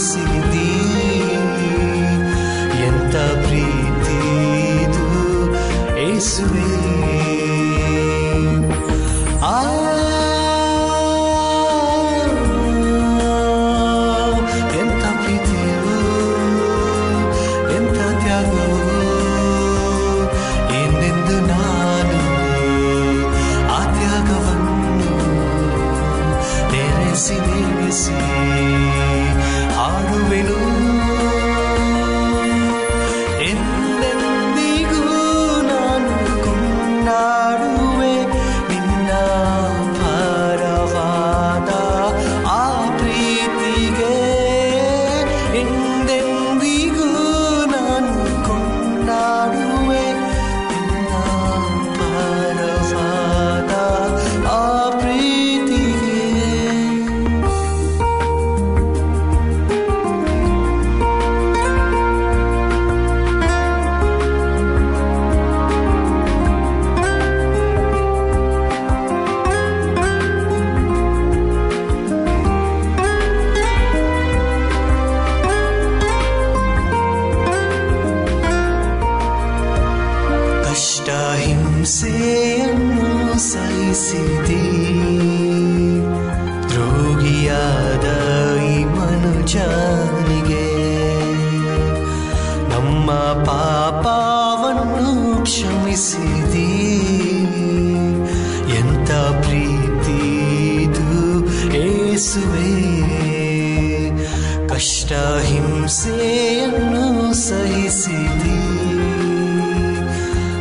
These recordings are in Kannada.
ಸುರಿಸಿದಿ ಎಂತ ಪ್ರೀತಿ ಇದು? ಏಸುವೆ.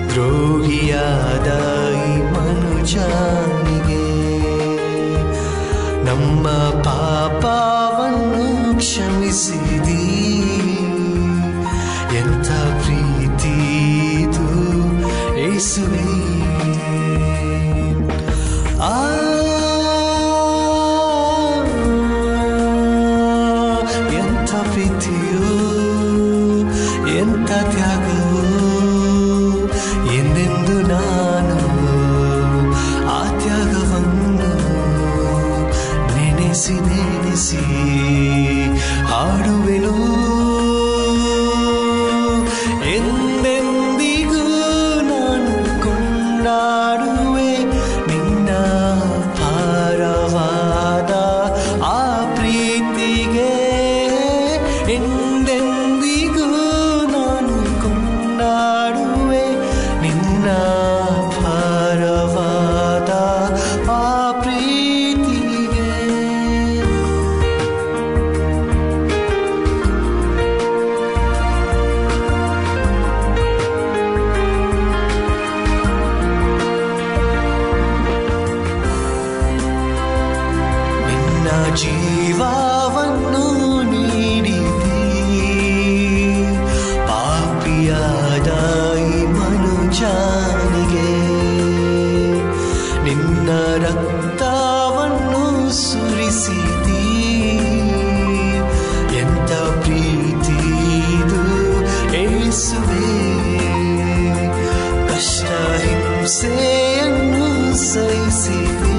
ದ್ರೋಹಿಯಾದ ಈ ಮನುಜನಿಗೆ ನಮ್ಮ ಪಾಪವನ್ನು ಕ್ಷಮಿಸಿದಿ. ಎಂಥ ಪ್ರೀತಿ ಏಸುವೆ Sen sevsiz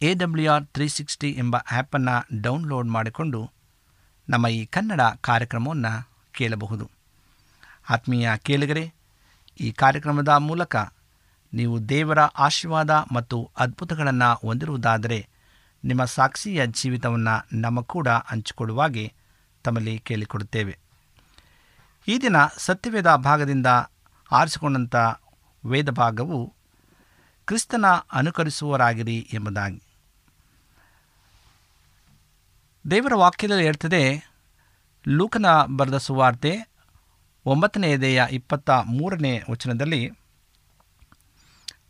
A W R three sixty ಎಂಬ ಆ್ಯಪನ್ನು ಡೌನ್ಲೋಡ್ ಮಾಡಿಕೊಂಡು ನಮ್ಮ ಈ ಕನ್ನಡ ಕಾರ್ಯಕ್ರಮವನ್ನು ಕೇಳಬಹುದು. ಆತ್ಮೀಯ ಕೇಳಿಗರೆ, ಈ ಕಾರ್ಯಕ್ರಮದ ಮೂಲಕ ನೀವು ದೇವರ ಆಶೀರ್ವಾದ ಮತ್ತು ಅದ್ಭುತಗಳನ್ನು ಹೊಂದಿರುವುದಾದರೆ ನಿಮ್ಮ ಸಾಕ್ಷಿಯ ಜೀವಿತವನ್ನು ನಮ್ಮ ಕೂಡ ಹಂಚಿಕೊಡುವಾಗೆ ತಮ್ಮಲ್ಲಿ ಕೇಳಿಕೊಡುತ್ತೇವೆ. ಈ ದಿನ ಸತ್ಯವೇದ ಭಾಗದಿಂದ ಆರಿಸಿಕೊಂಡಂಥ ವೇದ ಭಾಗವು ಕ್ರಿಸ್ತನ ಅನುಕರಿಸುವರಾಗಿರಿ ಎಂಬುದಾಗಿ ದೇವರ ವಾಕ್ಯದಲ್ಲಿ ಹೇಳ್ತದೆ, ಲೂಕನ ಬರೆದ ಸುವಾರ್ತೆ ಒಂಬತ್ತನೇ ಎದೆಯ ಇಪ್ಪತ್ತ ಮೂರನೇ ವಚನದಲ್ಲಿ,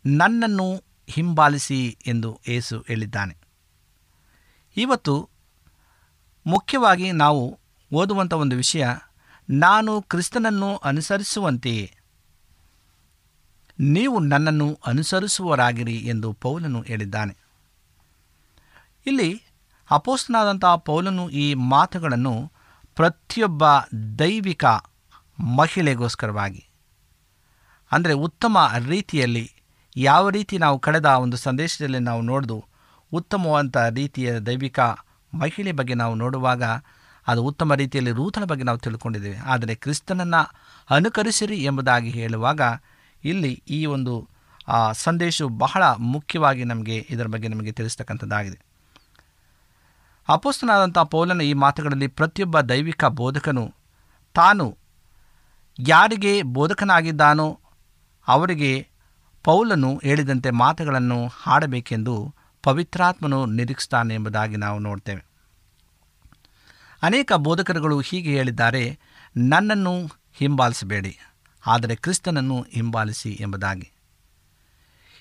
ನನ್ನನ್ನು ಹಿಂಬಾಲಿಸಿ ಎಂದು ಏಸು ಹೇಳಿದ್ದಾನೆ. ಇವತ್ತು ಮುಖ್ಯವಾಗಿ ನಾವು ಓದುವಂಥ ಒಂದು ವಿಷಯ, ನಾನು ಕ್ರಿಸ್ತನನ್ನು ಅನುಸರಿಸುವಂತೆಯೇ? ನೀವು ನನ್ನನ್ನು ಅನುಸರಿಸುವರಾಗಿರಿ ಎಂದು ಪೌಲನು ಹೇಳಿದ್ದಾನೆ. ಇಲ್ಲಿ ಅಪೋಸ್ತನಾದಂಥ ಪೌಲನು ಈ ಮಾತುಗಳನ್ನು ಪ್ರತಿಯೊಬ್ಬ ದೈವಿಕ ಮಹಿಳೆಗೋಸ್ಕರವಾಗಿ, ಅಂದರೆ ಉತ್ತಮ ರೀತಿಯಲ್ಲಿ ಯಾವ ರೀತಿ ನಾವು ಕಳೆದ ಒಂದು ಸಂದೇಶದಲ್ಲಿ ನಾವು ನೋಡಿದು ಉತ್ತಮವಾದಂಥ ರೀತಿಯ ದೈವಿಕ ಮಹಿಳೆ ಬಗ್ಗೆ ನಾವು ನೋಡುವಾಗ ಅದು ಉತ್ತಮ ರೀತಿಯಲ್ಲಿ ರೂತನ ಬಗ್ಗೆ ನಾವು ತಿಳ್ಕೊಂಡಿದ್ದೇವೆ. ಆದರೆ ಕ್ರಿಸ್ತನನ್ನು ಅನುಕರಿಸಿರಿ ಎಂಬುದಾಗಿ ಹೇಳುವಾಗ ಇಲ್ಲಿ ಈ ಒಂದು ಸಂದೇಶವು ಬಹಳ ಮುಖ್ಯವಾಗಿ ನಮಗೆ ಇದರ ಬಗ್ಗೆ ನಮಗೆ ತಿಳಿಸ್ತಕ್ಕಂಥದ್ದಾಗಿದೆ. ಅಪೋಸ್ತನಾದಂಥ ಪೌಲನ ಈ ಮಾತುಗಳಲ್ಲಿ ಪ್ರತಿಯೊಬ್ಬ ದೈವಿಕ ಬೋಧಕನು, ತಾನು ಯಾರಿಗೆ ಬೋಧಕನಾಗಿದ್ದಾನೋ ಅವರಿಗೆ ಪೌಲನು ಹೇಳಿದಂತೆ ಮಾತುಗಳನ್ನು ಹಾಡಬೇಕೆಂದು ಪವಿತ್ರಾತ್ಮನು ನಿರೀಕ್ಷಿಸ್ತಾನೆ ಎಂಬುದಾಗಿ ನಾವು ನೋಡ್ತೇವೆ. ಅನೇಕ ಬೋಧಕರುಗಳು ಹೀಗೆ ಹೇಳಿದ್ದಾರೆ, ನನ್ನನ್ನು ಹಿಂಬಾಲಿಸಬೇಡಿ, ಆದರೆ ಕ್ರಿಸ್ತನನ್ನು ಹಿಂಬಾಲಿಸಿ ಎಂಬುದಾಗಿ.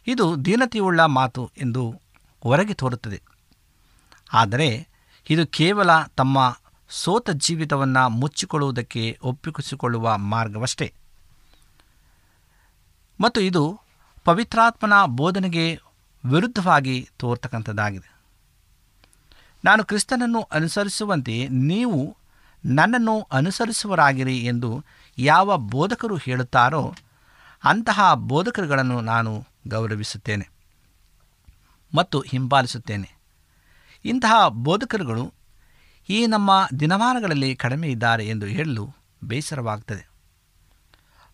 ಇದು ದೀನತೆಯುಳ್ಳ ಮಾತು ಎಂದು ಹೊರಗೆ ತೋರುತ್ತದೆ. ಆದರೆ ಇದು ಕೇವಲ ತಮ್ಮ ಸೋತ ಜೀವಿತವನ್ನು ಮುಚ್ಚಿಕೊಳ್ಳುವುದಕ್ಕೆ ಒಪ್ಪಿಸಿಕೊಳ್ಳುವ ಮಾರ್ಗವಷ್ಟೇ. ಮತ್ತು ಇದು ಪವಿತ್ರಾತ್ಮನ ಬೋಧನೆಗೆ ವಿರುದ್ಧವಾಗಿ ತೋರ್ತಕ್ಕಂಥದ್ದಾಗಿದೆ. ನಾನು ಕ್ರಿಸ್ತನನ್ನು ಅನುಸರಿಸುವಂತೆ ನೀವು ನನ್ನನ್ನು ಅನುಸರಿಸುವರಾಗಿರಿ ಎಂದು ಯಾವ ಬೋಧಕರು ಹೇಳುತ್ತಾರೋ ಅಂತಹ ಬೋಧಕರುಗಳನ್ನು ನಾನು ಗೌರವಿಸುತ್ತೇನೆ ಮತ್ತು ಹಿಂಬಾಲಿಸುತ್ತೇನೆ. ಇಂತಹ ಬೋಧಕರುಗಳು ಈ ನಮ್ಮ ದಿನಮಾನಗಳಲ್ಲಿ ಕಡಿಮೆ ಇದ್ದಾರೆ ಎಂದು ಹೇಳಲು ಬೇಸರವಾಗುತ್ತದೆ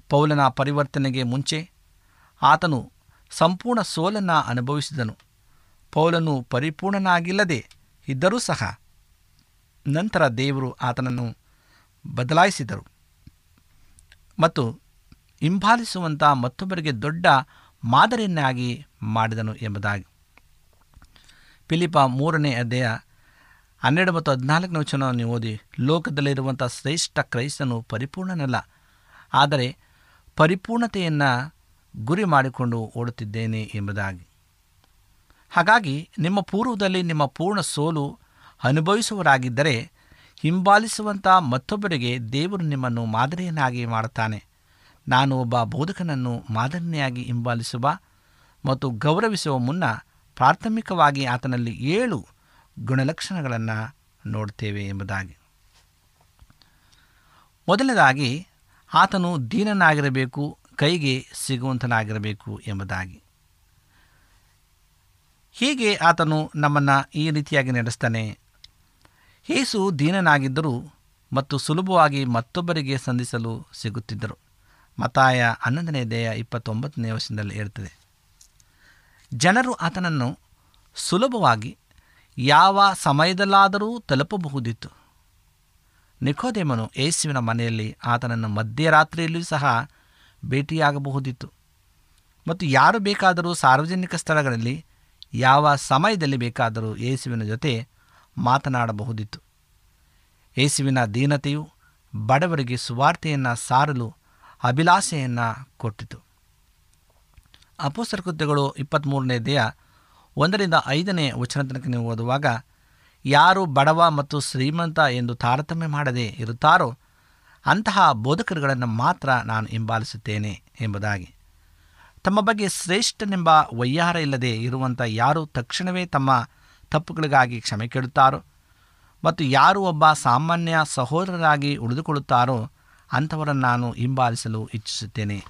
ಪೌಲನ ಪರಿವರ್ತನೆಗೆ ಮುಂಚೆ ಆತನು ಸಂಪೂರ್ಣ ಸೋಲನ್ನು ಅನುಭವಿಸಿದನು. ಪೌಲನು ಪರಿಪೂರ್ಣನಾಗಿಲ್ಲದೆ ಇದ್ದರೂ ಸಹ ನಂತರ ದೇವರು ಆತನನ್ನು ಬದಲಾಯಿಸಿದರು. ಮತ್ತು ಹಿಂಬಾಲಿಸುವಂಥ ಮತ್ತೊಬ್ಬರಿಗೆ ದೊಡ್ಡ ಮಾದರಿಯನ್ನಾಗಿ ಮಾಡಿದನು ಎಂಬುದಾಗಿ. ಫಿಲಿಪ ಮೂರನೇ ಅಧ್ಯಾಯ ಹನ್ನೆರಡು ಮತ್ತು ಹದಿನಾಲ್ಕನೇ ವಚನವನ್ನು ಓದಿ ಲೋಕದಲ್ಲಿರುವಂಥ ಶ್ರೇಷ್ಠ ಕ್ರೈಸ್ತನು ಪರಿಪೂರ್ಣನಲ್ಲ. ಆದರೆ ಪರಿಪೂರ್ಣತೆಯನ್ನು ಗುರಿ ಮಾಡಿಕೊಂಡು ಓಡುತ್ತಿದ್ದೇನೆ ಎಂಬುದಾಗಿ. ಹಾಗಾಗಿ ನಿಮ್ಮ ಪೂರ್ವದಲ್ಲಿ ನಿಮ್ಮ ಪೂರ್ಣ ಸೋಲು ಅನುಭವಿಸುವರಾಗಿದ್ದರೆ ಹಿಂಬಾಲಿಸುವಂಥ ಮತ್ತೊಬ್ಬರಿಗೆ ದೇವರು ನಿಮ್ಮನ್ನು ಮಾದರಿಯನ್ನಾಗಿ ಮಾಡುತ್ತಾನೆ. ನಾನು ಒಬ್ಬ ಬೋಧಕನನ್ನು ಮಾದರಿಯಾಗಿ ಹಿಂಬಾಲಿಸುವ ಮತ್ತು ಗೌರವಿಸುವ ಮುನ್ನ ಪ್ರಾಥಮಿಕವಾಗಿ ಆತನಲ್ಲಿ ಏಳು ಗುಣಲಕ್ಷಣಗಳನ್ನು ನೋಡ್ತೇವೆ ಎಂಬುದಾಗಿ. ಮೊದಲನೇದಾಗಿ, ಆತನು ದೀನನಾಗಿರಬೇಕು, ಕೈಗೆ ಸಿಗುವಂತನಾಗಿರಬೇಕು ಎಂಬುದಾಗಿ. ಹೀಗೆ ಆತನು ನಮ್ಮನ್ನು ಈ ರೀತಿಯಾಗಿ ನಡೆಸ್ತಾನೆ. ಯೇಸು ದೀನನಾಗಿದ್ದರು ಮತ್ತು ಸುಲಭವಾಗಿ ಮತ್ತೊಬ್ಬರಿಗೆ ಸಂಧಿಸಲು ಸಿಗುತ್ತಿದ್ದರು. ಮತಾಯ ಹನ್ನೊಂದನೇ ದೇಹ ಇಪ್ಪತ್ತೊಂಬತ್ತನೇ ವರ್ಷದಲ್ಲಿ ಇರುತ್ತದೆ ಜನರು ಆತನನ್ನು ಸುಲಭವಾಗಿ ಯಾವ ಸಮಯದಲ್ಲಾದರೂ ತಲುಪಬಹುದಿತ್ತು. ನಿಖೋದೇಮನು ಯೇಸುವಿನ ಮನೆಯಲ್ಲಿ ಆತನನ್ನು ಮಧ್ಯರಾತ್ರಿಯಲ್ಲಿಯೂ ಸಹ ಭೇಟಿಯಾಗಬಹುದಿತ್ತು. ಮತ್ತು ಯಾರು ಬೇಕಾದರೂ ಸಾರ್ವಜನಿಕ ಸ್ಥಳಗಳಲ್ಲಿ ಯಾವ ಸಮಯದಲ್ಲಿ ಬೇಕಾದರೂ ಯೇಸುವಿನ ಜೊತೆ ಮಾತನಾಡಬಹುದಿತ್ತು. ಯೇಸುವಿನ ದೀನತೆಯು ಬಡವರಿಗೆ ಸುವಾರ್ತೆಯನ್ನು ಸಾರಲು ಅಭಿಲಾಷೆಯನ್ನು ಕೊಟ್ಟಿತು. ಅಪೋಸರ ಕೃತ್ಯಗಳು ಇಪ್ಪತ್ತ್ಮೂರನೇ ದೇಹ ಒಂದರಿಂದ ಐದನೇ ವಚನ ತನಕ ನೀವು ಓದುವಾಗ, ಯಾರು ಬಡವ ಮತ್ತು ಶ್ರೀಮಂತ ಎಂದು ತಾರತಮ್ಯ ಮಾಡದೆ ಇರುತ್ತಾರೋ ಅಂತಹ ಬೋಧಕರುಗಳನ್ನು ಮಾತ್ರ ನಾನು ಹಿಂಬಾಲಿಸುತ್ತೇನೆ ಎಂಬುದಾಗಿ. ತಮ್ಮ ಬಗ್ಗೆ ಶ್ರೇಷ್ಠನೆಂಬ ವೈಯಾರ ಇಲ್ಲದೆ ಇರುವಂಥ ಯಾರು ತಕ್ಷಣವೇ ತಮ್ಮ ತಪ್ಪುಗಳಿಗಾಗಿ ಕ್ಷಮೆ ಕೇಳುತ್ತಾರೋ ಮತ್ತು ಯಾರು ಒಬ್ಬ ಸಾಮಾನ್ಯ ಸಹೋದರರಾಗಿ ಉಳಿದುಕೊಳ್ಳುತ್ತಾರೋ ಅಂಥವರನ್ನು ನಾನು ಹಿಂಬಾಲಿಸಲು ಇಚ್ಛಿಸುತ್ತೇನೆ.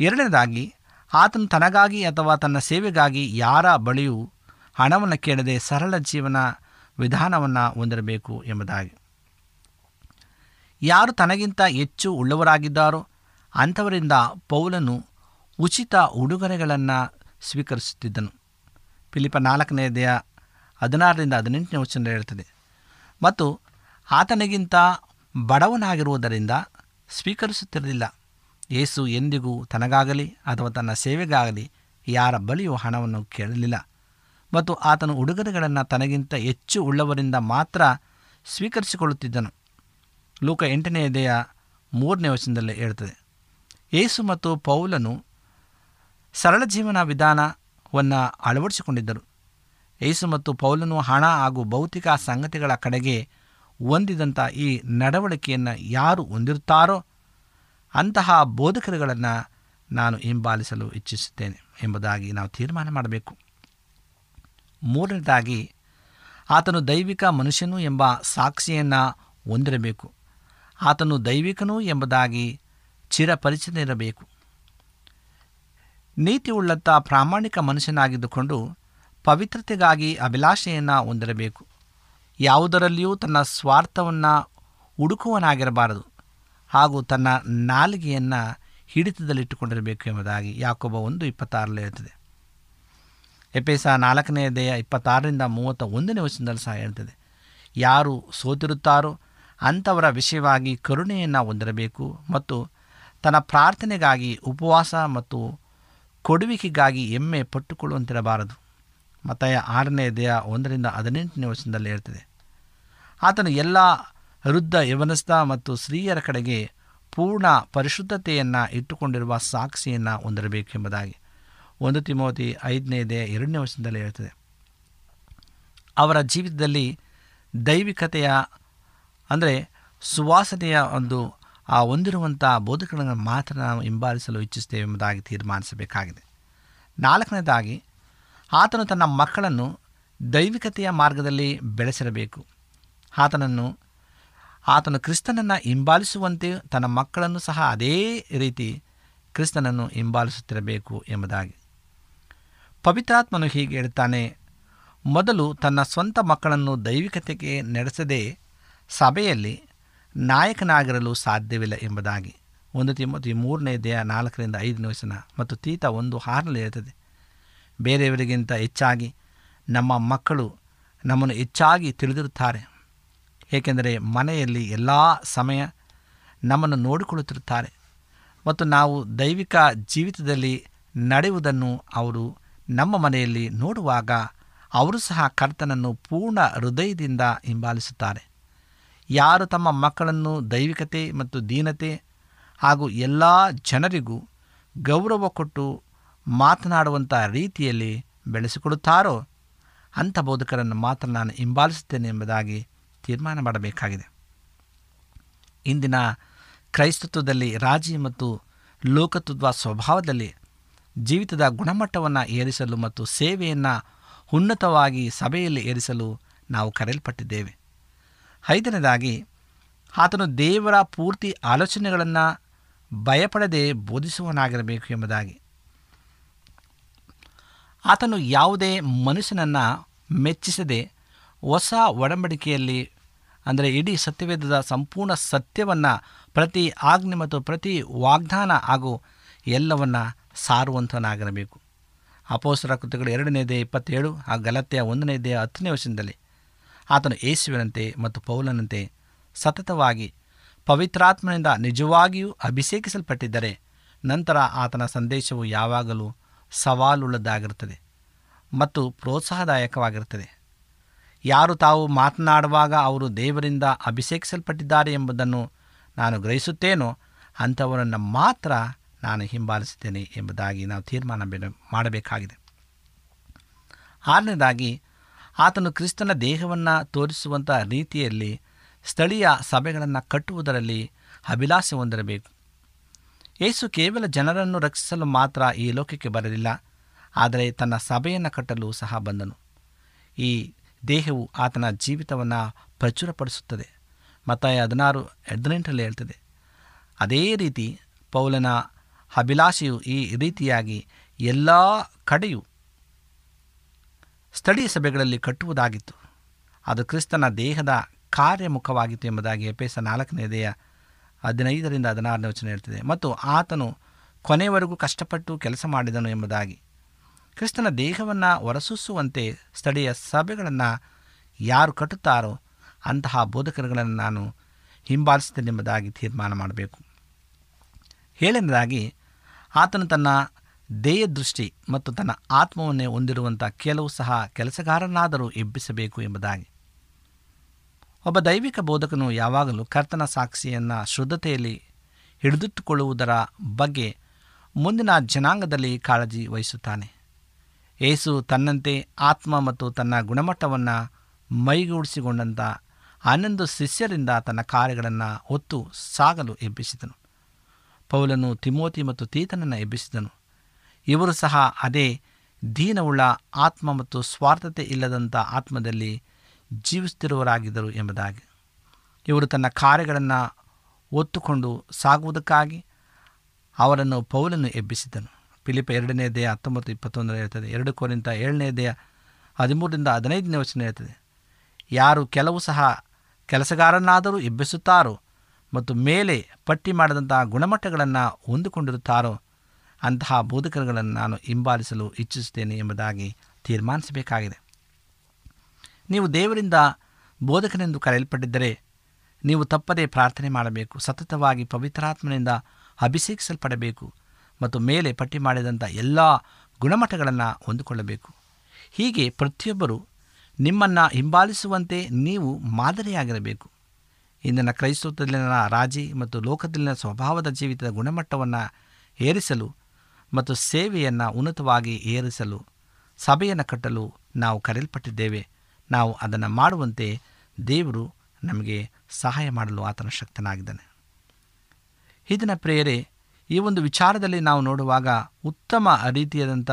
ಎರಡನೇದಾಗಿ, ಆತನು ತನಗಾಗಿ ಅಥವಾ ತನ್ನ ಸೇವೆಗಾಗಿ ಯಾರ ಬಳಿಯೂ ಹಣವನ್ನು ಕೇಳದೆ ಸರಳ ಜೀವನ ವಿಧಾನವನ್ನು ಹೊಂದಿರಬೇಕು ಎಂಬುದಾಗಿ. ಯಾರು ತನಗಿಂತ ಹೆಚ್ಚು ಉಳ್ಳವರಾಗಿದ್ದಾರೋ ಅಂಥವರಿಂದ ಪೌಲನು ಉಚಿತ ಉಡುಗೊರೆಗಳನ್ನು ಸ್ವೀಕರಿಸುತ್ತಿದ್ದನು. ಫಿಲಿಪ ನಾಲ್ಕನೇ ದೇಹ ಹದಿನಾರರಿಂದ ಹದಿನೆಂಟನೇ ವಚನ ಹೇಳ್ತದೆ, ಮತ್ತು ಆತನಿಗಿಂತ ಬಡವನಾಗಿರುವುದರಿಂದ ಸ್ವೀಕರಿಸುತ್ತಿರಲಿಲ್ಲ. ಯೇಸು ಎಂದಿಗೂ ತನಗಾಗಲಿ ಅಥವಾ ತನ್ನ ಸೇವೆಗಾಗಲಿ ಯಾರ ಬಳಿಯೂ ಹಣವನ್ನು ಕೇಳಲಿಲ್ಲ. ಮತ್ತು ಆತನು ಉಡುಗೊರೆಗಳನ್ನು ತನಗಿಂತ ಹೆಚ್ಚು ಉಳ್ಳವರಿಂದ ಮಾತ್ರ ಸ್ವೀಕರಿಸಿಕೊಳ್ಳುತ್ತಿದ್ದನು. ಲೂಕ ಎಂಟನೇ ಎದೆಯ ಮೂರನೇ ವಚನದಲ್ಲಿ ಹೇಳ್ತದೆ. ಯೇಸು ಮತ್ತು ಪೌಲನು ಸರಳ ಜೀವನ ವಿಧಾನವನ್ನು ಅಳವಡಿಸಿಕೊಂಡಿದ್ದರು. ಯೇಸು ಮತ್ತು ಪೌಲನು ಹಣ ಹಾಗೂ ಭೌತಿಕ ಸಂಗತಿಗಳ ಕಡೆಗೆ ಹೊಂದಿದಂಥ ಈ ನಡವಳಿಕೆಯನ್ನು ಯಾರು ಹೊಂದಿರುತ್ತಾರೋ ಅಂತಹ ಬೋಧಕರುಗಳನ್ನು ನಾನು ಹಿಂಬಾಲಿಸಲು ಇಚ್ಛಿಸುತ್ತೇನೆ ಎಂಬುದಾಗಿ ನಾವು ತೀರ್ಮಾನ ಮಾಡಬೇಕು. ಮೂರನೇದಾಗಿ, ಆತನು ದೈವಿಕ ಮನುಷ್ಯನು ಎಂಬ ಸಾಕ್ಷಿಯನ್ನು ಹೊಂದಿರಬೇಕು. ಆತನು ದೈವಿಕನು ಎಂಬುದಾಗಿ ಚಿರಪರಿಚಿತನಿರಬೇಕು ನೀತಿಯುಳ್ಳಂಥ ಪ್ರಾಮಾಣಿಕ ಮನುಷ್ಯನಾಗಿದ್ದುಕೊಂಡು ಪವಿತ್ರತೆಗಾಗಿ ಅಭಿಲಾಷೆಯನ್ನು ಹೊಂದಿರಬೇಕು. ಯಾವುದರಲ್ಲಿಯೂ ತನ್ನ ಸ್ವಾರ್ಥವನ್ನು ಹುಡುಕುವನಾಗಿರಬಾರದು. ಹಾಗೂ ತನ್ನ ನಾಲಿಗೆಯನ್ನು ಹಿಡಿತದಲ್ಲಿಟ್ಟುಕೊಂಡಿರಬೇಕು ಎಂಬುದಾಗಿ ಯಾಕೊಬ್ಬ ಒಂದು ಇಪ್ಪತ್ತಾರಲ್ಲಿ ಹೇಳ್ತದೆ. ಎಪೇಸ ನಾಲ್ಕನೇ ದೇಹ ಇಪ್ಪತ್ತಾರರಿಂದ ಮೂವತ್ತ ಒಂದನೇ ವರ್ಷದಲ್ಲಿ ಸಹ ಹೇಳ್ತದೆ, ಯಾರು ಸೋತಿರುತ್ತಾರೋ ಅಂಥವರ ವಿಷಯವಾಗಿ ಕರುಣೆಯನ್ನು ಹೊಂದಿರಬೇಕು ಮತ್ತು ತನ್ನ ಪ್ರಾರ್ಥನೆಗಾಗಿ ಉಪವಾಸ ಮತ್ತು ಕೊಡುವಿಕೆಗಾಗಿ ಎಮ್ಮೆ ಪಟ್ಟುಕೊಳ್ಳುವಂತಿರಬಾರದು. ಮತ್ತಾಯ ಆರನೇ ದೇಹ ಒಂದರಿಂದ ಹದಿನೆಂಟನೇ ವರ್ಷದಲ್ಲಿ ಹೇಳ್ತದೆ, ಆತನು ಎಲ್ಲ ವೃದ್ಧ ಯವನಸ್ಥ ಮತ್ತು ಸ್ತ್ರೀಯರ ಕಡೆಗೆ ಪೂರ್ಣ ಪರಿಶುದ್ಧತೆಯನ್ನು ಇಟ್ಟುಕೊಂಡಿರುವ ಸಾಕ್ಷಿಯನ್ನು ಹೊಂದಿರಬೇಕೆಂಬುದಾಗಿ ಒಂದು ತಿಮೋತಿ ಐದನೇ ದೇಹ ಎರಡನೇ ವರ್ಷದಲ್ಲಿ ಹೇಳ್ತದೆ. ಅವರ ಜೀವಿತದಲ್ಲಿ ದೈವಿಕತೆಯ ಅಂದರೆ ಸುವಾಸನೆಯ ಒಂದು ಆ ಹೊಂದಿರುವಂಥ ಬೋಧಕಗಳನ್ನು ಮಾತ್ರ ನಾವು ಹಿಂಬಾಲಿಸಲು ಇಚ್ಛಿಸ್ತೇವೆ ಎಂಬುದಾಗಿ ತೀರ್ಮಾನಿಸಬೇಕಾಗಿದೆ. ನಾಲ್ಕನೇದಾಗಿ, ಆತನು ತನ್ನ ಮಕ್ಕಳನ್ನು ದೈವಿಕತೆಯ ಮಾರ್ಗದಲ್ಲಿ ಬೆಳೆಸಿರಬೇಕು. ಆತನನ್ನು ಆತನು ಕ್ರಿಸ್ತನನ್ನು ಹಿಂಬಾಲಿಸುವಂತೆ ತನ್ನ ಮಕ್ಕಳನ್ನು ಸಹ ಅದೇ ರೀತಿ ಕ್ರಿಸ್ತನನ್ನು ಹಿಂಬಾಲಿಸುತ್ತಿರಬೇಕು ಎಂಬುದಾಗಿ. ಪವಿತ್ರಾತ್ಮನು ಹೀಗೆ ಹೇಳ್ತಾನೆ ಮೊದಲು ತನ್ನ ಸ್ವಂತ ಮಕ್ಕಳನ್ನು ದೈವಿಕತೆಗೆ ನಡೆಸದೆ ಸಭೆಯಲ್ಲಿ ನಾಯಕನಾಗಿರಲು ಸಾಧ್ಯವಿಲ್ಲ ಎಂಬುದಾಗಿ. ಒಂದು ತಿಮ್ಮತಿ ಮೂರನೇ ದೇಹ ನಾಲ್ಕರಿಂದ ಐದು ನಿಮಿಷ ಮತ್ತು ತೀತ ಒಂದು ಹಾರ್ನಲ್ಲಿ ಇರುತ್ತದೆ ಬೇರೆಯವರಿಗಿಂತ ಹೆಚ್ಚಾಗಿ ನಮ್ಮ ಮಕ್ಕಳು ನಮ್ಮನ್ನು ಹೆಚ್ಚಾಗಿ ತಿಳಿದಿರುತ್ತಾರೆ. ಏಕೆಂದರೆ ಮನೆಯಲ್ಲಿ ಎಲ್ಲ ಸಮಯ ನಮ್ಮನ್ನು ನೋಡಿಕೊಳ್ಳುತ್ತಿರುತ್ತಾರೆ. ಮತ್ತು ನಾವು ದೈವಿಕ ಜೀವಿತದಲ್ಲಿ ನಡೆಯುವುದನ್ನು ಅವರು ನಮ್ಮ ಮನೆಯಲ್ಲಿ ನೋಡುವಾಗ ಅವರು ಸಹ ಕರ್ತನನ್ನು ಪೂರ್ಣ ಹೃದಯದಿಂದ ಹಿಂಬಾಲಿಸುತ್ತಾರೆ. ಯಾರು ತಮ್ಮ ಮಕ್ಕಳನ್ನು ದೈವಿಕತೆ ಮತ್ತು ದೀನತೆ ಹಾಗೂ ಎಲ್ಲ ಜನರಿಗೂ ಗೌರವ ಕೊಟ್ಟು ಮಾತನಾಡುವಂಥ ರೀತಿಯಲ್ಲಿ ಬೆಳೆಸಿಕೊಡುತ್ತಾರೋ? ಅಂಥ ಬೋಧಕರನ್ನು ಮಾತ್ರ ನಾನು ಹಿಂಬಾಲಿಸುತ್ತೇನೆ ಎಂಬುದಾಗಿ ತೀರ್ಮಾನ ಮಾಡಬೇಕಾಗಿದೆ. ಇಂದಿನ ಕ್ರೈಸ್ತತ್ವದಲ್ಲಿ ರಾಜಿ ಮತ್ತು ಲೋಕತತ್ವ ಸ್ವಭಾವದಲ್ಲಿ ಜೀವಿತದ ಗುಣಮಟ್ಟವನ್ನು ಏರಿಸಲು ಮತ್ತು ಸೇವೆಯನ್ನು ಉನ್ನತವಾಗಿ ಸಭೆಯಲ್ಲಿ ಏರಿಸಲು ನಾವು ಕರೆಯಲ್ಪಟ್ಟಿದ್ದೇವೆ. ಐದನೇದಾಗಿ, ಆತನು ದೇವರ ಪೂರ್ತಿ ಆಲೋಚನೆಗಳನ್ನು ಭಯಪಡದೆ ಬೋಧಿಸುವನಾಗಿರಬೇಕು ಎಂಬುದಾಗಿ. ಆತನು ಯಾವುದೇ ಮನುಷ್ಯನನ್ನು ಮೆಚ್ಚಿಸದೆ ಹೊಸ ಒಡಂಬಡಿಕೆಯಲ್ಲಿ, ಅಂದರೆ ಇಡೀ ಸತ್ಯವೇದದ ಸಂಪೂರ್ಣ ಸತ್ಯವನ್ನು ಪ್ರತಿ ಆಜ್ಞೆ ಮತ್ತು ಪ್ರತಿ ವಾಗ್ದಾನ ಹಾಗೂ ಎಲ್ಲವನ್ನು ಸಾರುವಂಥವನಾಗಿರಬೇಕು. ಅಪೋಸರ ಕೃತಿಗಳು ಎರಡನೇ ದೇ ಇಪ್ಪತ್ತೇಳು ಆ ಗಲತ್ಯ ಒಂದನೇ ದೇ ಹತ್ತನೇ ವರ್ಷದಲ್ಲಿ ಆತನು ಯೇಸುವಿನಂತೆ ಮತ್ತು ಪೌಲನಂತೆ ಸತತವಾಗಿ ಪವಿತ್ರಾತ್ಮನಿಂದ ನಿಜವಾಗಿಯೂ ಅಭಿಷೇಕಿಸಲ್ಪಟ್ಟಿದ್ದರೆ ನಂತರ ಆತನ ಸಂದೇಶವು ಯಾವಾಗಲೂ ಸವಾಲುಳ್ಳದಾಗಿರುತ್ತದೆ ಮತ್ತು ಪ್ರೋತ್ಸಾಹದಾಯಕವಾಗಿರುತ್ತದೆ. ಯಾರು ತಾವು ಮಾತನಾಡುವಾಗ ಅವರು ದೇವರಿಂದ ಅಭಿಷೇಕಿಸಲ್ಪಟ್ಟಿದ್ದಾರೆ ಎಂಬುದನ್ನು ನಾನು ಗ್ರಹಿಸುತ್ತೇನೋ ಅಂಥವರನ್ನು ಮಾತ್ರ ನಾನು ಹಿಂಬಾಲಿಸುತ್ತೇನೆ ಎಂಬುದಾಗಿ ನಾವು ತೀರ್ಮಾನ ಮಾಡಬೇಕಾಗಿದೆ. ಆರನೇದಾಗಿ, ಆತನು ಕ್ರಿಸ್ತನ ದೇಹವನ್ನು ತೋರಿಸುವಂಥ ರೀತಿಯಲ್ಲಿ ಸ್ಥಳೀಯ ಸಭೆಗಳನ್ನು ಕಟ್ಟುವುದರಲ್ಲಿ ಅಭಿಲಾಷೆ ಹೊಂದಿರಬೇಕು. ಯೇಸು ಕೇವಲ ಜನರನ್ನು ರಕ್ಷಿಸಲು ಮಾತ್ರ ಈ ಲೋಕಕ್ಕೆ ಬರಲಿಲ್ಲ, ಆದರೆ ತನ್ನ ಸಭೆಯನ್ನು ಕಟ್ಟಲು ಸಹ ಬಂದನು. ಈ ದೇಹವು ಆತನ ಜೀವಿತವನ್ನು ಪ್ರಚುರಪಡಿಸುತ್ತದೆ. ಮತ್ತಾಯ ಹದಿನಾರು ಹದಿನೆಂಟರಲ್ಲಿ ಹೇಳ್ತದೆ, ಅದೇ ರೀತಿ ಪೌಲನ ಅಭಿಲಾಷೆಯು ಈ ರೀತಿಯಾಗಿ ಎಲ್ಲ ಕಡೆಯೂ ಸ್ಥಳೀಯ ಸಭೆಗಳಲ್ಲಿ ಕಟ್ಟುವುದಾಗಿತ್ತು. ಅದು ಕ್ರಿಸ್ತನ ದೇಹದ ಕಾರ್ಯಮುಖವಾಗಿತ್ತು ಎಂಬುದಾಗಿ ಎಪೇಸ ನಾಲ್ಕನೇದೆಯ ಹದಿನೈದರಿಂದ ಹದಿನಾರನೇ ವಚನ ಹೇಳ್ತದೆ. ಮತ್ತು ಆತನು ಕೊನೆಯವರೆಗೂ ಕಷ್ಟಪಟ್ಟು ಕೆಲಸ ಮಾಡಿದನು ಎಂಬುದಾಗಿ ಕ್ರಿಸ್ತನ ದೇಹವನ್ನು ಹೊರಸೂಸುವಂತೆ ಸ್ಥಳೀಯ ಸಭೆಗಳನ್ನು ಯಾರು ಕಟ್ಟುತ್ತಾರೋ ಅಂತಹ ಬೋಧಕರುಗಳನ್ನು ನಾನು ಹಿಂಬಾಲಿಸುತ್ತೇನೆ ಎಂಬುದಾಗಿ ತೀರ್ಮಾನ ಮಾಡಬೇಕು. ಏಳನೇದಾಗಿ ಆತನು ತನ್ನ ದೇಯ ದೃಷ್ಟಿ ಮತ್ತು ತನ್ನ ಆತ್ಮವನ್ನೇ ಹೊಂದಿರುವಂಥ ಕೆಲವು ಸಹ ಕೆಲಸಗಾರನಾದರೂ ಎಬ್ಬಿಸಬೇಕು ಎಂಬುದಾಗಿ. ಒಬ್ಬ ದೈವಿಕ ಬೋಧಕನು ಯಾವಾಗಲೂ ಕರ್ತನ ಸಾಕ್ಷಿಯನ್ನು ಶುದ್ಧತೆಯಲ್ಲಿ ಹಿಡಿದಿಟ್ಟುಕೊಳ್ಳುವುದರ ಬಗ್ಗೆ ಮುಂದಿನ ಜನಾಂಗದಲ್ಲಿ ಕಾಳಜಿ ವಹಿಸುತ್ತಾನೆ. ಏಸು ತನ್ನಂತೆ ಆತ್ಮ ಮತ್ತು ತನ್ನ ಗುಣಮಟ್ಟವನ್ನು ಮೈಗೂಡಿಸಿಕೊಂಡಂಥ ಹನ್ನೊಂದು ಶಿಷ್ಯರಿಂದ ತನ್ನ ಕಾರ್ಯಗಳನ್ನು ಹೊತ್ತು ಸಾಗಲು ಎಬ್ಬಿಸಿದನು. ಪೌಲನು ತಿಮೋತಿ ಮತ್ತು ತೀತನನ್ನು ಎಬ್ಬಿಸಿದನು. ಇವರು ಸಹ ಅದೇ ದೀನವುಳ್ಳ ಆತ್ಮ ಮತ್ತು ಸ್ವಾರ್ಥತೆ ಇಲ್ಲದಂಥ ಆತ್ಮದಲ್ಲಿ ಜೀವಿಸುತ್ತಿರುವರಾಗಿದ್ದರು ಎಂಬುದಾಗಿ. ಇವರು ತನ್ನ ಕಾರ್ಯಗಳನ್ನು ಒತ್ತುಕೊಂಡು ಸಾಗುವುದಕ್ಕಾಗಿ ಅವರನ್ನು ಪೌಲನ್ನು ಎಬ್ಬಿಸಿದನು. ಫಿಲಿಪ ಎರಡನೇ ದೇಹ ಹತ್ತೊಂಬತ್ತು ಇಪ್ಪತ್ತೊಂದರ ಹೇಳ್ತದೆ, ಎರಡು ಕೋರಿಂತ ಏಳನೇ ದೇಹ ಹದಿಮೂರರಿಂದ ಹದಿನೈದನೇ ವಚನ ಹೇಳ್ತದೆ, ಯಾರು ಕೆಲವು ಸಹ ಕೆಲಸಗಾರನಾದರೂ ಎಬ್ಬಿಸುತ್ತಾರೋ ಮತ್ತು ಮೇಲೆ ಪಟ್ಟಿ ಮಾಡಿದಂತಹ ಗುಣಮಟ್ಟಗಳನ್ನು ಹೊಂದಿಕೊಂಡಿರುತ್ತಾರೋ ಅಂತಹ ಬೋಧಕರುಗಳನ್ನು ನಾನು ಹಿಂಬಾಲಿಸಲು ಇಚ್ಛಿಸುತ್ತೇನೆ ಎಂಬುದಾಗಿ ತೀರ್ಮಾನಿಸಬೇಕಾಗಿದೆ. ನೀವು ದೇವರಿಂದ ಬೋಧಕನೆಂದು ಕರೆಯಲ್ಪಟ್ಟಿದ್ದರೆ ನೀವು ತಪ್ಪದೇ ಪ್ರಾರ್ಥನೆ ಮಾಡಬೇಕು, ಸತತವಾಗಿ ಪವಿತ್ರಾತ್ಮನಿಂದ ಅಭಿಷೇಕಿಸಲ್ಪಡಬೇಕು ಮತ್ತು ಮೇಲೆ ಪಟ್ಟಿ ಮಾಡಿದಂಥ ಎಲ್ಲ ಗುಣಮಟ್ಟಗಳನ್ನು ಹೊಂದಿಕೊಳ್ಳಬೇಕು. ಹೀಗೆ ಪ್ರತಿಯೊಬ್ಬರು ನಿಮ್ಮನ್ನು ಹಿಂಬಾಲಿಸುವಂತೆ ನೀವು ಮಾದರಿಯಾಗಿರಬೇಕು. ಇಂದಿನ ಕ್ರೈಸ್ತತ್ವದಲ್ಲಿನ ರಾಜಿ ಮತ್ತು ಲೋಕದಲ್ಲಿನ ಸ್ವಭಾವದ ಜೀವಿತದ ಗುಣಮಟ್ಟವನ್ನು ಏರಿಸಲು ಮತ್ತು ಸೇವೆಯನ್ನು ಉನ್ನತವಾಗಿ ಏರಿಸಲು, ಸಭೆಯನ್ನು ಕಟ್ಟಲು ನಾವು ಕರೆಯಲ್ಪಟ್ಟಿದ್ದೇವೆ. ನಾವು ಅದನ್ನು ಮಾಡುವಂತೆ ದೇವರು ನಮಗೆ ಸಹಾಯ ಮಾಡಲು ಆತನ ಶಕ್ತನಾಗಿದ್ದಾನೆ. ಇದನ್ನ ಪ್ರೇಯರೆ ಈ ಒಂದು ವಿಚಾರದಲ್ಲಿ ನಾವು ನೋಡುವಾಗ ಉತ್ತಮ ರೀತಿಯಾದಂಥ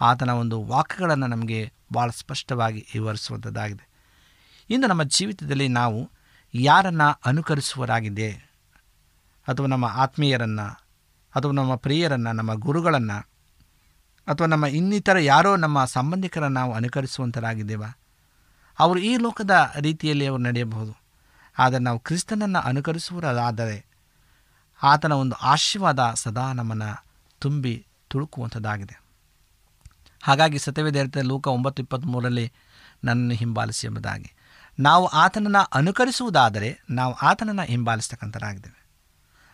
ಆತನ ಒಂದು ವಾಕ್ಯಗಳನ್ನು ನಮಗೆ ಭಾಳ ಸ್ಪಷ್ಟವಾಗಿ ವಿವರಿಸುವಂಥದ್ದಾಗಿದೆ. ಇಂದು ನಮ್ಮ ಜೀವಿತದಲ್ಲಿ ನಾವು ಯಾರನ್ನು ಅನುಕರಿಸುವರಾಗಿದೆ ಅಥವಾ ನಮ್ಮ ಆತ್ಮೀಯರನ್ನು, ಅಥವಾ ನಮ್ಮ ಪ್ರಿಯರನ್ನು, ನಮ್ಮ ಗುರುಗಳನ್ನು, ಅಥವಾ ನಮ್ಮ ಇನ್ನಿತರ ಯಾರೋ ನಮ್ಮ ಸಂಬಂಧಿಕರನ್ನು ನಾವು ಅನುಕರಿಸುವಂಥರಾಗಿದ್ದೇವಾ? ಅವರು ಈ ಲೋಕದ ರೀತಿಯಲ್ಲಿ ಅವರು ನಡೆಯಬಹುದು. ಆದರೆ ನಾವು ಕ್ರಿಸ್ತನನ್ನು ಅನುಕರಿಸುವರಾದರೆ ಆತನ ಒಂದು ಆಶೀರ್ವಾದ ಸದಾ ನಮ್ಮನ್ನು ತುಂಬಿ ತುಳುಕುವಂಥದ್ದಾಗಿದೆ. ಹಾಗಾಗಿ ಸತ್ಯವೇ ದೇವತೆ ಲೋಕ ಒಂಬತ್ತು ಇಪ್ಪತ್ತ್ಮೂರರಲ್ಲಿ ನನ್ನನ್ನು ಹಿಂಬಾಲಿಸಿ ಎಂಬುದಾಗಿ. ನಾವು ಆತನನ್ನು ಅನುಕರಿಸುವುದಾದರೆ ನಾವು ಆತನನ್ನು ಹಿಂಬಾಲಿಸ್ತಕ್ಕಂಥರಾಗಿದ್ದೇವೆ.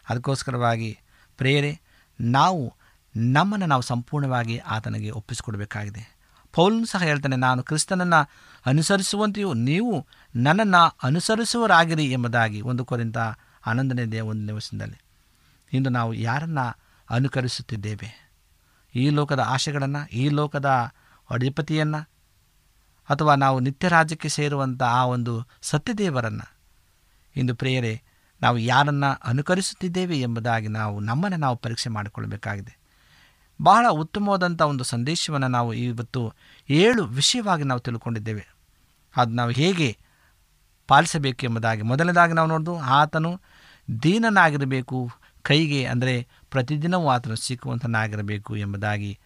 ಅದಕ್ಕೋಸ್ಕರವಾಗಿ ಪ್ರೇರೆ ನಾವು ನಮ್ಮನ್ನು ನಾವು ಸಂಪೂರ್ಣವಾಗಿ ಆತನಿಗೆ ಒಪ್ಪಿಸಿಕೊಡಬೇಕಾಗಿದೆ. ಪೌಲನು ಸಹ ಹೇಳ್ತಾನೆ, ನಾನು ಕ್ರಿಸ್ತನನ್ನು ಅನುಸರಿಸುವಂತೆಯೂ ನೀವು ನನ್ನನ್ನು ಅನುಸರಿಸುವರಾಗಿರಿ ಎಂಬುದಾಗಿ ಒಂದು ಕೊರಿಂದ ಹನ್ನೊಂದನೇ ಒಂದು ವರ್ಷದಲ್ಲಿ ಇಂದು ನಾವು ಯಾರನ್ನು ಅನುಕರಿಸುತ್ತಿದ್ದೇವೆ? ಈ ಲೋಕದ ಆಶೆಗಳನ್ನು ಈ ಲೋಕದ ಅಧಿಪತಿಯನ್ನು ಅಥವಾ ನಾವು ನಿತ್ಯ ರಾಜ್ಯಕ್ಕೆ ಸೇರುವಂಥ ಆ ಒಂದು ಸತ್ಯದೇವರನ್ನು? ಇಂದು ಪ್ರೇಯರೆ, ನಾವು ಯಾರನ್ನು ಅನುಕರಿಸುತ್ತಿದ್ದೇವೆ ಎಂಬುದಾಗಿ ನಾವು ನಮ್ಮನ್ನು ನಾವು ಪರೀಕ್ಷೆ ಮಾಡಿಕೊಳ್ಳಬೇಕಾಗಿದೆ ಬಹಳ ಉತ್ತಮವಾದಂಥ ಒಂದು ಸಂದೇಶವನ್ನು ನಾವು ಇವತ್ತು ಏಳು ವಿಷಯವಾಗಿ ನಾವು ತಿಳ್ಕೊಂಡಿದ್ದೇವೆ. ಅದು ನಾವು ಹೇಗೆ ಪಾಲಿಸಬೇಕು ಎಂಬುದಾಗಿ ಮೊದಲನೇದಾಗಿ ನಾವು ನೋಡೋದು, ಆತನು ದೀನನಾಗಿರಬೇಕು ಕೈಗೆ ಅಂದರೆ ಪ್ರತಿದಿನವೂ ಆತನು ಸಿಕ್ಕುವಂತನಾಗಿರಬೇಕು ಎಂಬುದಾಗಿ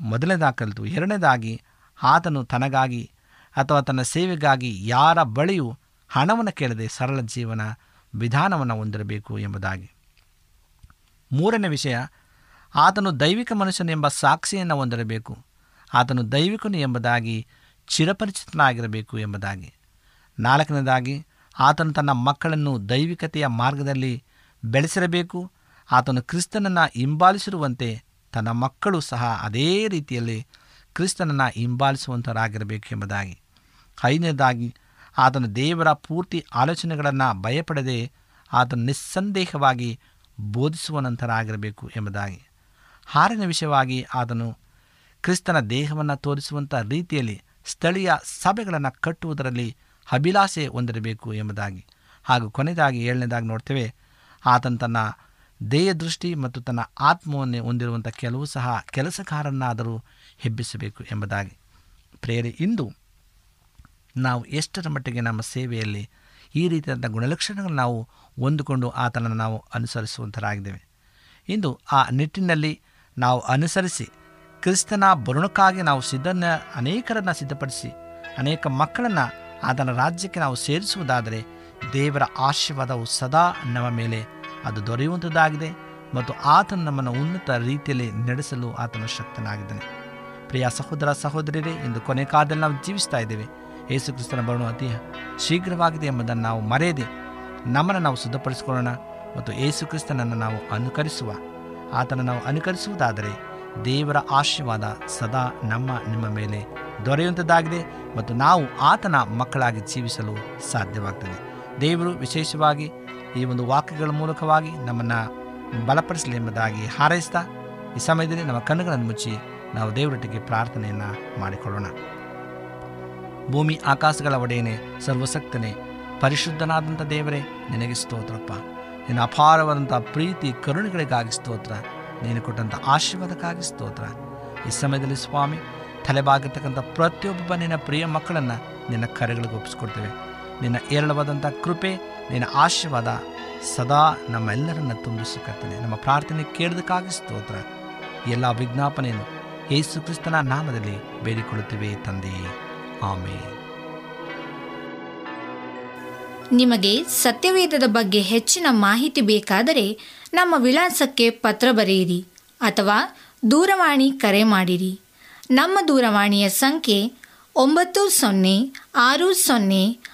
ಮೊದಲನೇದಾಗಿ ಕಲಿತು ಎರಡನೇದಾಗಿ ಆತನು ತನಗಾಗಿ ಅಥವಾ ತನ್ನ ಸೇವೆಗಾಗಿ ಯಾರ ಬಳಿಯೂ ಹಣವನ್ನು ಕೇಳದೆ ಸರಳ ಜೀವನ ವಿಧಾನವನ್ನು ಹೊಂದಿರಬೇಕು ಎಂಬುದಾಗಿ. ಮೂರನೇ ವಿಷಯ, ಆತನು ದೈವಿಕ ಮನುಷ್ಯನು ಎಂಬ ಸಾಕ್ಷಿಯನ್ನು ಹೊಂದಿರಬೇಕು. ಆತನು ದೈವಿಕನು ಎಂಬುದಾಗಿ ಚಿರಪರಿಚಿತನಾಗಿರಬೇಕು ಎಂಬುದಾಗಿ. ನಾಲ್ಕನೇದಾಗಿ, ಆತನು ತನ್ನ ಮಕ್ಕಳನ್ನು ದೈವಿಕತೆಯ ಮಾರ್ಗದಲ್ಲಿ ಬೆಳೆಸಿರಬೇಕು. ಆತನು ಕ್ರಿಸ್ತನನ್ನು ಹಿಂಬಾಲಿಸಿರುವಂತೆ ತನ್ನ ಮಕ್ಕಳು ಸಹ ಅದೇ ರೀತಿಯಲ್ಲಿ ಕ್ರಿಸ್ತನನ್ನು ಹಿಂಬಾಲಿಸುವಂಥವರಾಗಿರಬೇಕು ಎಂಬುದಾಗಿ. ಐದನೇದಾಗಿ, ಆತನ ದೇವರ ಪೂರ್ತಿ ಆಲೋಚನೆಗಳನ್ನು ಭಯಪಡದೆ ಆತನು ನಿಸ್ಸಂದೇಹವಾಗಿ ಬೋಧಿಸುವನಂತರಾಗಿರಬೇಕು ಎಂಬುದಾಗಿ. ಹಾರಿನ ವಿಷಯವಾಗಿ, ಆತನು ಕ್ರಿಸ್ತನ ದೇಹವನ್ನು ತೋರಿಸುವಂಥ ರೀತಿಯಲ್ಲಿ ಸ್ಥಳೀಯ ಸಭೆಗಳನ್ನು ಕಟ್ಟುವುದರಲ್ಲಿ ಅಭಿಲಾಷೆ ಹೊಂದಿರಬೇಕು ಎಂಬುದಾಗಿ. ಹಾಗೂ ಕೊನೆಯದಾಗಿ, ಏಳನೇದಾಗಿ ನೋಡ್ತೇವೆ ಆತನು ತನ್ನ ದೇಹ ದೃಷ್ಟಿ ಮತ್ತು ತನ್ನ ಆತ್ಮವನ್ನು ಹೊಂದಿರುವಂಥ ಕೆಲವು ಸಹ ಕೆಲಸಕಾರನ್ನಾದರೂ ಹೆಬ್ಬಿಸಬೇಕು ಎಂಬುದಾಗಿ. ಪ್ರೇರೆ ಇಂದು ನಾವು ಎಷ್ಟರ ಮಟ್ಟಿಗೆ ನಮ್ಮ ಸೇವೆಯಲ್ಲಿ ಈ ರೀತಿಯಾದಂಥ ಗುಣಲಕ್ಷಣಗಳನ್ನು ನಾವು ಹೊಂದಿಕೊಂಡು ಆತನನ್ನು ನಾವು ಅನುಸರಿಸುವಂಥರಾಗಿದ್ದೇವೆ. ಇಂದು ಆ ನಿಟ್ಟಿನಲ್ಲಿ ನಾವು ಅನುಸರಿಸಿ ಕ್ರಿಸ್ತನ ಬರುಣಕ್ಕಾಗಿ ನಾವು ಸಿದ್ಧನ ಅನೇಕರನ್ನು ಸಿದ್ಧಪಡಿಸಿ ಅನೇಕ ಮಕ್ಕಳನ್ನು ಆತನ ರಾಜ್ಯಕ್ಕೆ ನಾವು ಸೇರಿಸುವುದಾದರೆ ದೇವರ ಆಶೀರ್ವಾದವು ಸದಾ ನಮ್ಮ ಮೇಲೆ ಅದು ದೊರೆಯುವಂಥದ್ದಾಗಿದೆ ಮತ್ತು ಆತನು ನಮ್ಮನ್ನು ಉನ್ನತ ರೀತಿಯಲ್ಲಿ ನಡೆಸಲು ಆತನು ಶಕ್ತನಾಗಿದ್ದಾನೆ. ಪ್ರಿಯ ಸಹೋದರ ಸಹೋದರಿಯರೇ, ಇಂದು ಕೊನೆ ಕಾಲದಲ್ಲಿ ನಾವು ಜೀವಿಸ್ತಾ ಇದ್ದೇವೆ. ಯೇಸು ಕ್ರಿಸ್ತನ ಬರಣ ಅತಿ ಶೀಘ್ರವಾಗಿದೆ ಎಂಬುದನ್ನು ನಾವು ಮರೆಯದೆ ನಮ್ಮನ್ನು ನಾವು ಸಿದ್ಧಪಡಿಸಿಕೊಳ್ಳೋಣ ಮತ್ತು ಯೇಸು ಕ್ರಿಸ್ತನನ್ನು ನಾವು ಅನುಕರಿಸುವ. ಆತನ ನಾವು ಅನುಕರಿಸುವುದಾದರೆ ದೇವರ ಆಶೀರ್ವಾದ ಸದಾ ನಮ್ಮ, ನಿಮ್ಮ ಮೇಲೆ ದೊರೆಯುವಂಥದ್ದಾಗಿದೆ ಮತ್ತು ನಾವು ಆತನ ಮಕ್ಕಳಾಗಿ ಜೀವಿಸಲು ಸಾಧ್ಯವಾಗ್ತದೆ. ದೇವರು ವಿಶೇಷವಾಗಿ ಈ ಒಂದು ವಾಕ್ಯಗಳ ಮೂಲಕವಾಗಿ ನಮ್ಮನ್ನು ಬಲಪಡಿಸಲಿ ಎಂಬುದಾಗಿ ಹಾರೈಸ್ತಾ ಈ ಸಮಯದಲ್ಲಿ ನಮ್ಮ ಕಣ್ಣುಗಳನ್ನು ಮುಚ್ಚಿ ನಾವು ದೇವರೊಟ್ಟಿಗೆ ಪ್ರಾರ್ಥನೆಯನ್ನು ಮಾಡಿಕೊಳ್ಳೋಣ. ಭೂಮಿ ಆಕಾಶಗಳ ಒಡೆಯನೆ, ಸರ್ವಸಕ್ತನೇ, ಪರಿಶುದ್ಧನಾದಂಥ ದೇವರೇ, ನಿನಗೆ ಸ್ತೋತ್ರಪ್ಪ. ನಿನ್ನ ಅಪಾರವಾದಂಥ ಪ್ರೀತಿ, ಕರುಣೆಗಳಿಗಾಗಿ ಸ್ತೋತ್ರ. ನೀನು ಕೊಟ್ಟಂಥ ಆಶೀರ್ವಾದಕ್ಕಾಗಿ ಸ್ತೋತ್ರ. ಈ ಸಮಯದಲ್ಲಿ ಸ್ವಾಮಿ, ತಲೆಬಾಗಿರ್ತಕ್ಕಂಥ ಪ್ರತಿಯೊಬ್ಬ ನಿನ್ನ ಪ್ರಿಯ ಮಕ್ಕಳನ್ನು ನಿನ್ನ ಕರೆಗಳಿಗೆ ಒಪ್ಪಿಸ್ಕೊಡ್ತೇವೆ. ನಿನ್ನ ಏರಳವಾದಂಥ ಕೃಪೆ, ನಿನ್ನ ಆಶೀರ್ವಾದ ಸದಾ ನಮ್ಮೆಲ್ಲರನ್ನ ತುಂಬಿಸಿಕರ್ತೇನೆ ನಮ್ಮ ಪ್ರಾರ್ಥನೆ ಕೇಳೋದಕ್ಕಾಗಿ ಸ್ತೋತ್ರ. ಎಲ್ಲ ವಿಜ್ಞಾಪನೆಯನ್ನು ಯೇಸು ಕ್ರಿಸ್ತನ ನಾಮದಲ್ಲಿ ಬೇಡಿಕೊಳ್ಳುತ್ತೇವೆ ತಂದೆಯೇ ಆಮೆ ನಿಮಗೆ ಸತ್ಯವೇದದ ಬಗ್ಗೆ ಹೆಚ್ಚಿನ ಮಾಹಿತಿ ಬೇಕಾದರೆ ನಮ್ಮ ವಿಳಾಸಕ್ಕೆ ಪತ್ರ ಬರೆಯಿರಿ ಅಥವಾ ದೂರವಾಣಿ ಕರೆ ಮಾಡಿರಿ. ನಮ್ಮ ದೂರವಾಣಿಯ ಸಂಖ್ಯೆ ಒಂಬತ್ತು ಸೊನ್ನೆ ಆರು ಸೊನ್ನೆ